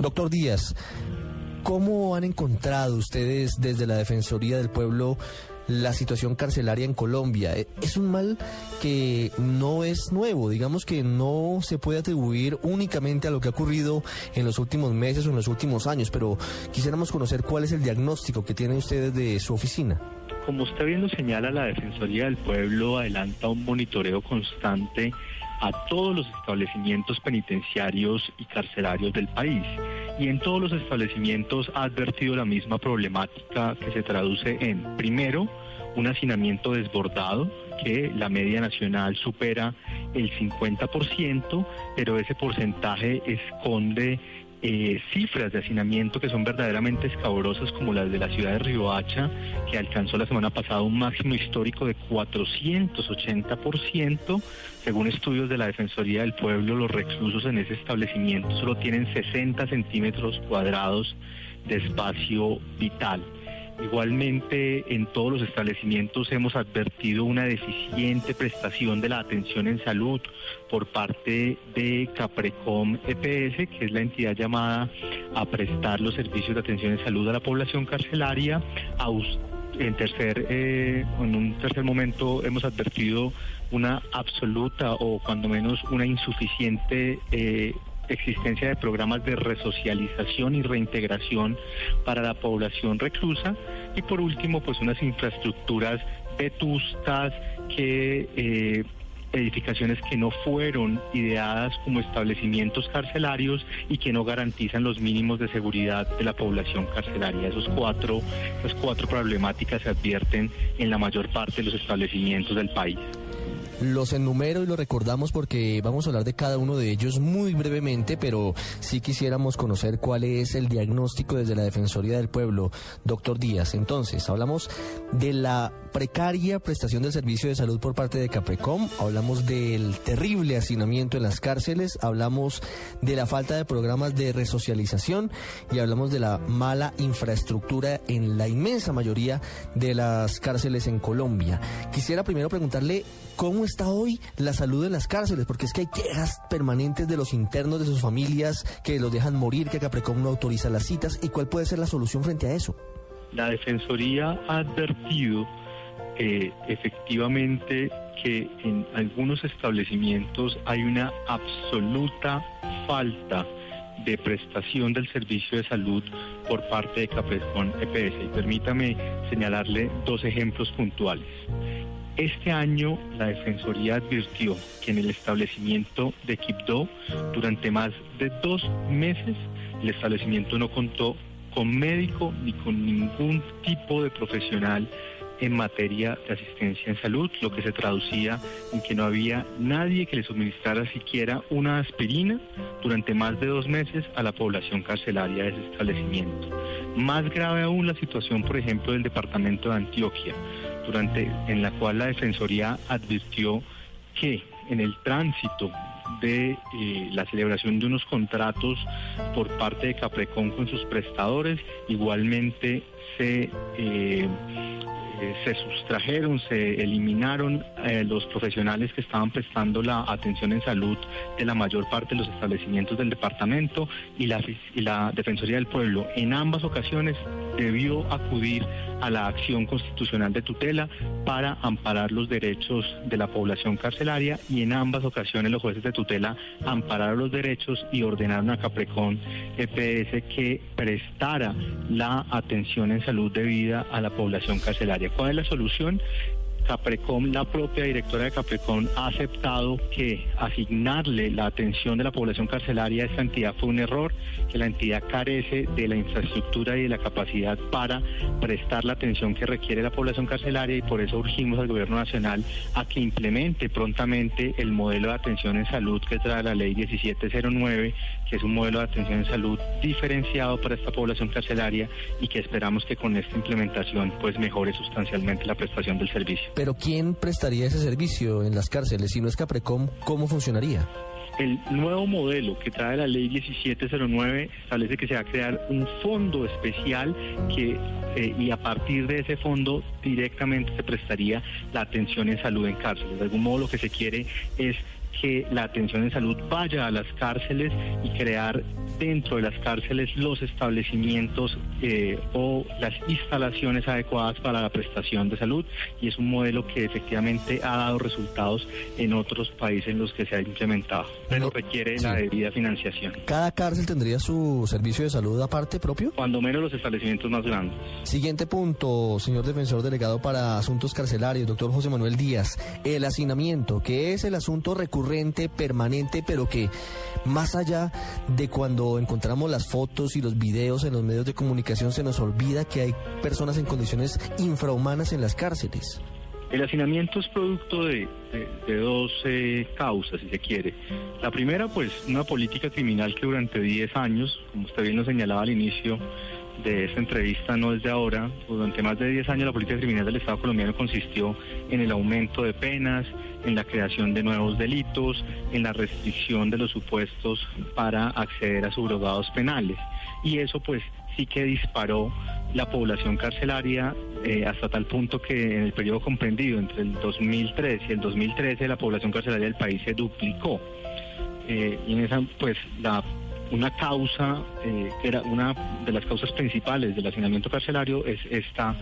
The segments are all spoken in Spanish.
Doctor Díaz, ¿cómo han encontrado ustedes desde la Defensoría del Pueblo la situación carcelaria en Colombia? Eh, es un mal que no es nuevo, digamos que no se puede atribuir únicamente a lo que ha ocurrido en los últimos meses o en los últimos años, pero quisiéramos conocer cuál es el diagnóstico que tienen ustedes de su oficina. Como usted bien lo señala, la Defensoría del Pueblo adelanta un monitoreo constante a todos los establecimientos penitenciarios y carcelarios del país. Y en todos los establecimientos ha advertido la misma problemática que se traduce en, primero, un hacinamiento desbordado, que la media nacional supera el 50%, pero ese porcentaje esconde eh, cifras de hacinamiento que son verdaderamente escabrosas como las de la ciudad de Riohacha, que alcanzó la semana pasada un máximo histórico de 480%. Según estudios de la Defensoría del Pueblo, los reclusos en ese establecimiento solo tienen 60 centímetros cuadrados de espacio vital. Igualmente, en todos los establecimientos hemos advertido una deficiente prestación de la atención en salud por parte de Caprecom EPS, que es la entidad llamada a prestar los servicios de atención en salud a la población carcelaria. En, tercer, eh, en un tercer momento hemos advertido una absoluta o cuando menos una insuficiente eh, existencia de programas de resocialización y reintegración para la población reclusa y por último pues unas infraestructuras vetustas que eh, edificaciones que no fueron ideadas como establecimientos carcelarios y que no garantizan los mínimos de seguridad de la población carcelaria. Esos cuatro, esas cuatro problemáticas se advierten en la mayor parte de los establecimientos del país. Los enumero y los recordamos porque vamos a hablar de cada uno de ellos muy brevemente, pero sí quisiéramos conocer cuál es el diagnóstico desde la Defensoría del Pueblo, doctor Díaz. Entonces, hablamos de la precaria prestación del servicio de salud por parte de Caprecom, hablamos del terrible hacinamiento en las cárceles, hablamos de la falta de programas de resocialización y hablamos de la mala infraestructura en la inmensa mayoría de las cárceles en Colombia. Quisiera primero preguntarle cómo está hoy la salud en las cárceles? Porque es que hay quejas permanentes de los internos, de sus familias, que los dejan morir, que Caprecom no autoriza las citas. ¿Y cuál puede ser la solución frente a eso? La Defensoría ha advertido eh, efectivamente que en algunos establecimientos hay una absoluta falta de prestación del servicio de salud por parte de Caprecom EPS. Y permítame señalarle dos ejemplos puntuales. Este año la Defensoría advirtió que en el establecimiento de Quibdó, durante más de dos meses, el establecimiento no contó con médico ni con ningún tipo de profesional en materia de asistencia en salud, lo que se traducía en que no había nadie que le suministrara siquiera una aspirina durante más de dos meses a la población carcelaria de ese establecimiento. Más grave aún la situación, por ejemplo, del departamento de Antioquia, durante, en la cual la Defensoría advirtió que en el tránsito de eh, la celebración de unos contratos por parte de Caprecón con sus prestadores, igualmente se eh, eh, se sustrajeron, se eliminaron eh, los profesionales que estaban prestando la atención en salud de la mayor parte de los establecimientos del departamento y la, y la Defensoría del Pueblo en ambas ocasiones debió acudir a la acción constitucional de tutela para amparar los derechos de la población carcelaria y en ambas ocasiones los jueces de tutela ampararon los derechos y ordenaron a Caprecón EPS que prestara la atención en salud debida a la población carcelaria. ¿Cuál es la solución? Caprecom, la propia directora de Caprecom ha aceptado que asignarle la atención de la población carcelaria a esta entidad fue un error, que la entidad carece de la infraestructura y de la capacidad para prestar la atención que requiere la población carcelaria y por eso urgimos al gobierno nacional a que implemente prontamente el modelo de atención en salud que trae la ley 1709, que es un modelo de atención en salud diferenciado para esta población carcelaria y que esperamos que con esta implementación pues mejore sustancialmente la prestación del servicio. Pero ¿quién prestaría ese servicio en las cárceles? Si no es Caprecom, ¿cómo funcionaría? El nuevo modelo que trae la ley 1709 establece que se va a crear un fondo especial que eh, y a partir de ese fondo directamente se prestaría la atención en salud en cárceles. De algún modo lo que se quiere es que la atención en salud vaya a las cárceles y crear dentro de las cárceles los establecimientos eh, o las instalaciones adecuadas para la prestación de salud y es un modelo que efectivamente ha dado resultados en otros países en los que se ha implementado, pero requiere la debida financiación. ¿Cada cárcel tendría su servicio de salud aparte propio? Cuando menos los establecimientos más grandes. Siguiente punto, señor defensor delegado para asuntos carcelarios, doctor José Manuel Díaz, el hacinamiento, que es el asunto recurrente, permanente, pero que más allá de cuando encontramos las fotos y los videos en los medios de comunicación, se nos olvida que hay personas en condiciones infrahumanas en las cárceles. El hacinamiento es producto de, dos causas, si se quiere. La primera, pues, una política criminal que durante 10 años, como usted bien lo señalaba al inicio de esta entrevista, no desde ahora, durante más de 10 años la política criminal del Estado colombiano consistió en el aumento de penas, en la creación de nuevos delitos, en la restricción de los supuestos para acceder a subrogados penales. Y eso, pues, sí que disparó la población carcelaria eh, hasta tal punto que en el periodo comprendido entre el 2003 y el 2013 la población carcelaria del país se duplicó. Eh, y en esa, pues, la una causa, eh, era una de las causas principales del hacinamiento carcelario es esta,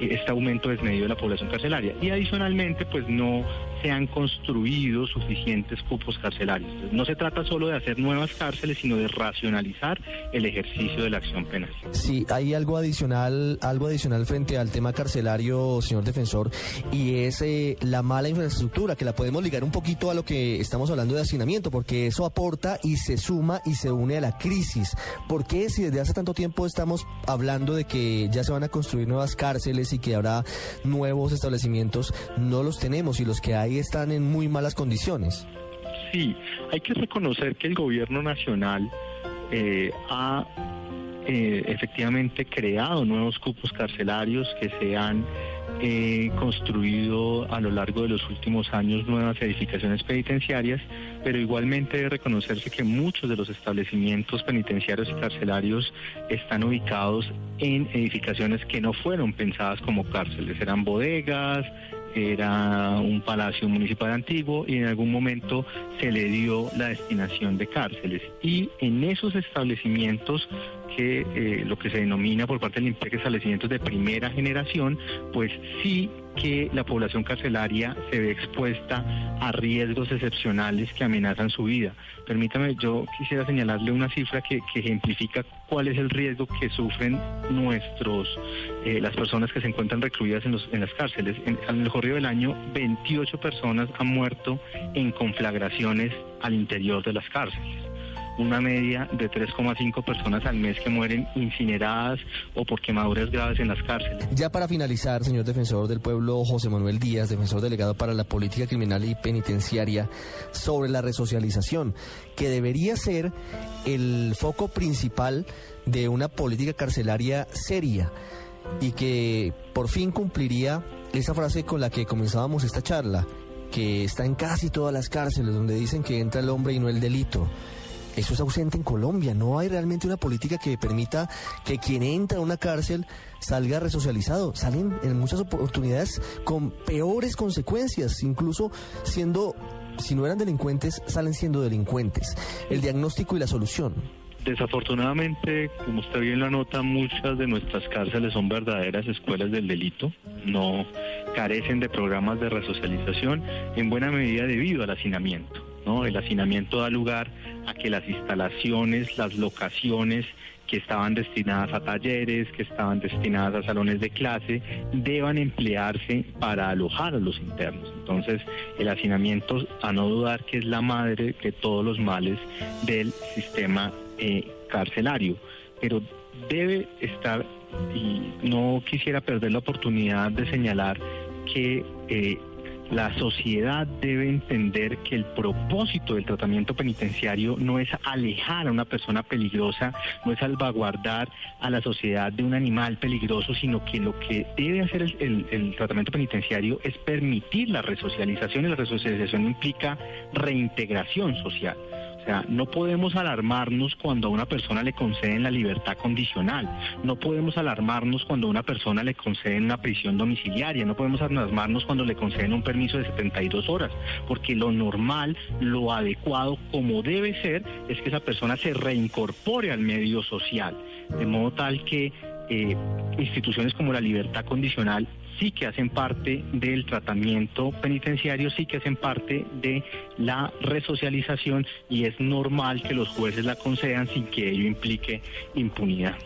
este aumento desmedido de la población carcelaria. Y adicionalmente, pues no se han construido suficientes cupos carcelarios. no se trata solo de hacer nuevas cárceles, sino de racionalizar el ejercicio de la acción penal. Sí, hay algo adicional, algo adicional frente al tema carcelario, señor defensor, y es eh, la mala infraestructura, que la podemos ligar un poquito a lo que estamos hablando de hacinamiento, porque eso aporta y se suma y se une a la crisis. ¿Por qué si desde hace tanto tiempo estamos hablando de que ya se van a construir nuevas cárceles y que habrá nuevos establecimientos, no los tenemos y los que hay están en muy malas condiciones. Sí, hay que reconocer que el gobierno nacional eh, ha eh, efectivamente creado nuevos cupos carcelarios que se han eh, construido a lo largo de los últimos años nuevas edificaciones penitenciarias, pero igualmente debe reconocerse que muchos de los establecimientos penitenciarios y carcelarios están ubicados en edificaciones que no fueron pensadas como cárceles, eran bodegas, era un palacio municipal antiguo y en algún momento se le dio la destinación de cárceles. Y en esos establecimientos que eh, lo que se denomina por parte del IMPEC establecimientos de primera generación, pues sí que la población carcelaria se ve expuesta a riesgos excepcionales que amenazan su vida. Permítame, yo quisiera señalarle una cifra que, ejemplifica cuál es el riesgo que sufren nuestros, eh, las personas que se encuentran recluidas en, las cárceles. En, en el corrido del año, 28 personas han muerto en conflagraciones al interior de las cárceles una media de 3,5 personas al mes que mueren incineradas o por quemaduras graves en las cárceles. Ya para finalizar, señor defensor del pueblo José Manuel Díaz, defensor delegado para la política criminal y penitenciaria, sobre la resocialización, que debería ser el foco principal de una política carcelaria seria y que por fin cumpliría esa frase con la que comenzábamos esta charla, que está en casi todas las cárceles donde dicen que entra el hombre y no el delito. Eso es ausente en Colombia. No hay realmente una política que permita que quien entra a una cárcel salga resocializado. Salen en muchas oportunidades con peores consecuencias, incluso siendo, si no eran delincuentes, salen siendo delincuentes. El diagnóstico y la solución. Desafortunadamente, como usted bien lo anota, muchas de nuestras cárceles son verdaderas escuelas del delito. No carecen de programas de resocialización en buena medida debido al hacinamiento. El hacinamiento da lugar a que las instalaciones, las locaciones que estaban destinadas a talleres, que estaban destinadas a salones de clase, deban emplearse para alojar a los internos. Entonces, el hacinamiento, a no dudar que es la madre de todos los males del sistema eh, carcelario, pero debe estar, y no quisiera perder la oportunidad de señalar que eh, la sociedad debe entender que el propósito del tratamiento penitenciario no es alejar a una persona peligrosa, no es salvaguardar a la sociedad de un animal peligroso, sino que lo que debe hacer el, tratamiento penitenciario es permitir la resocialización y la resocialización implica reintegración social O sea, no podemos alarmarnos cuando a una persona le conceden la libertad condicional, no podemos alarmarnos cuando a una persona le conceden una prisión domiciliaria, no podemos alarmarnos cuando le conceden un permiso de 72 horas, porque lo normal, lo adecuado, como debe ser, es que esa persona se reincorpore al medio social, de modo tal que eh, instituciones como la libertad condicional sí que hacen parte del tratamiento penitenciario, sí que hacen parte de la resocialización y es normal que los jueces la concedan sin que ello implique impunidad.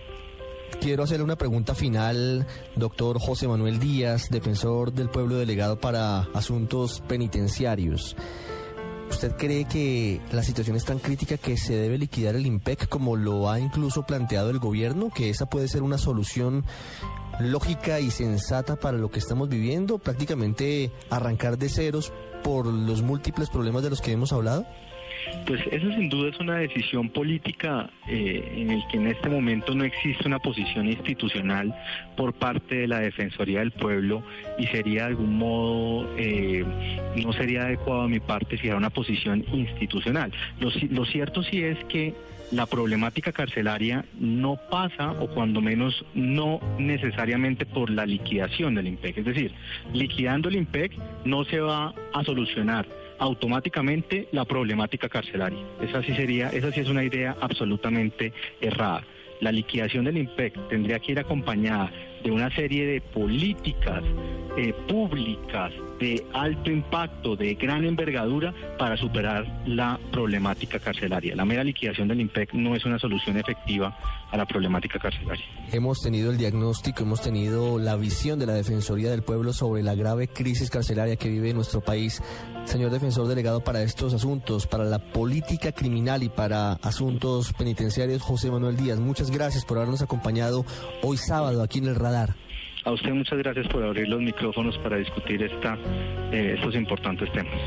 Quiero hacerle una pregunta final, doctor José Manuel Díaz, defensor del pueblo delegado para asuntos penitenciarios. ¿Usted cree que la situación es tan crítica que se debe liquidar el IMPEC como lo ha incluso planteado el gobierno? ¿Que esa puede ser una solución lógica y sensata para lo que estamos viviendo? ¿Prácticamente arrancar de ceros por los múltiples problemas de los que hemos hablado? Pues eso sin duda es una decisión política eh, en el que en este momento no existe una posición institucional por parte de la Defensoría del Pueblo y sería de algún modo, eh, no sería adecuado a mi parte fijar una posición institucional. Lo, lo cierto sí es que la problemática carcelaria no pasa o cuando menos no necesariamente por la liquidación del IMPEC. Es decir, liquidando el IMPEC no se va a solucionar automáticamente la problemática carcelaria. Esa sí sería, esa sí es una idea absolutamente errada. La liquidación del IMPEC tendría que ir acompañada de una serie de políticas eh, públicas de alto impacto, de gran envergadura para superar la problemática carcelaria. La mera liquidación del IMPEC no es una solución efectiva a la problemática carcelaria. Hemos tenido el diagnóstico, hemos tenido la visión de la Defensoría del Pueblo sobre la grave crisis carcelaria que vive nuestro país. Señor defensor delegado para estos asuntos, para la política criminal y para asuntos penitenciarios, José Manuel Díaz, muchas gracias por habernos acompañado hoy sábado aquí en el radar. A usted muchas gracias por abrir los micrófonos para discutir esta, eh, estos importantes temas.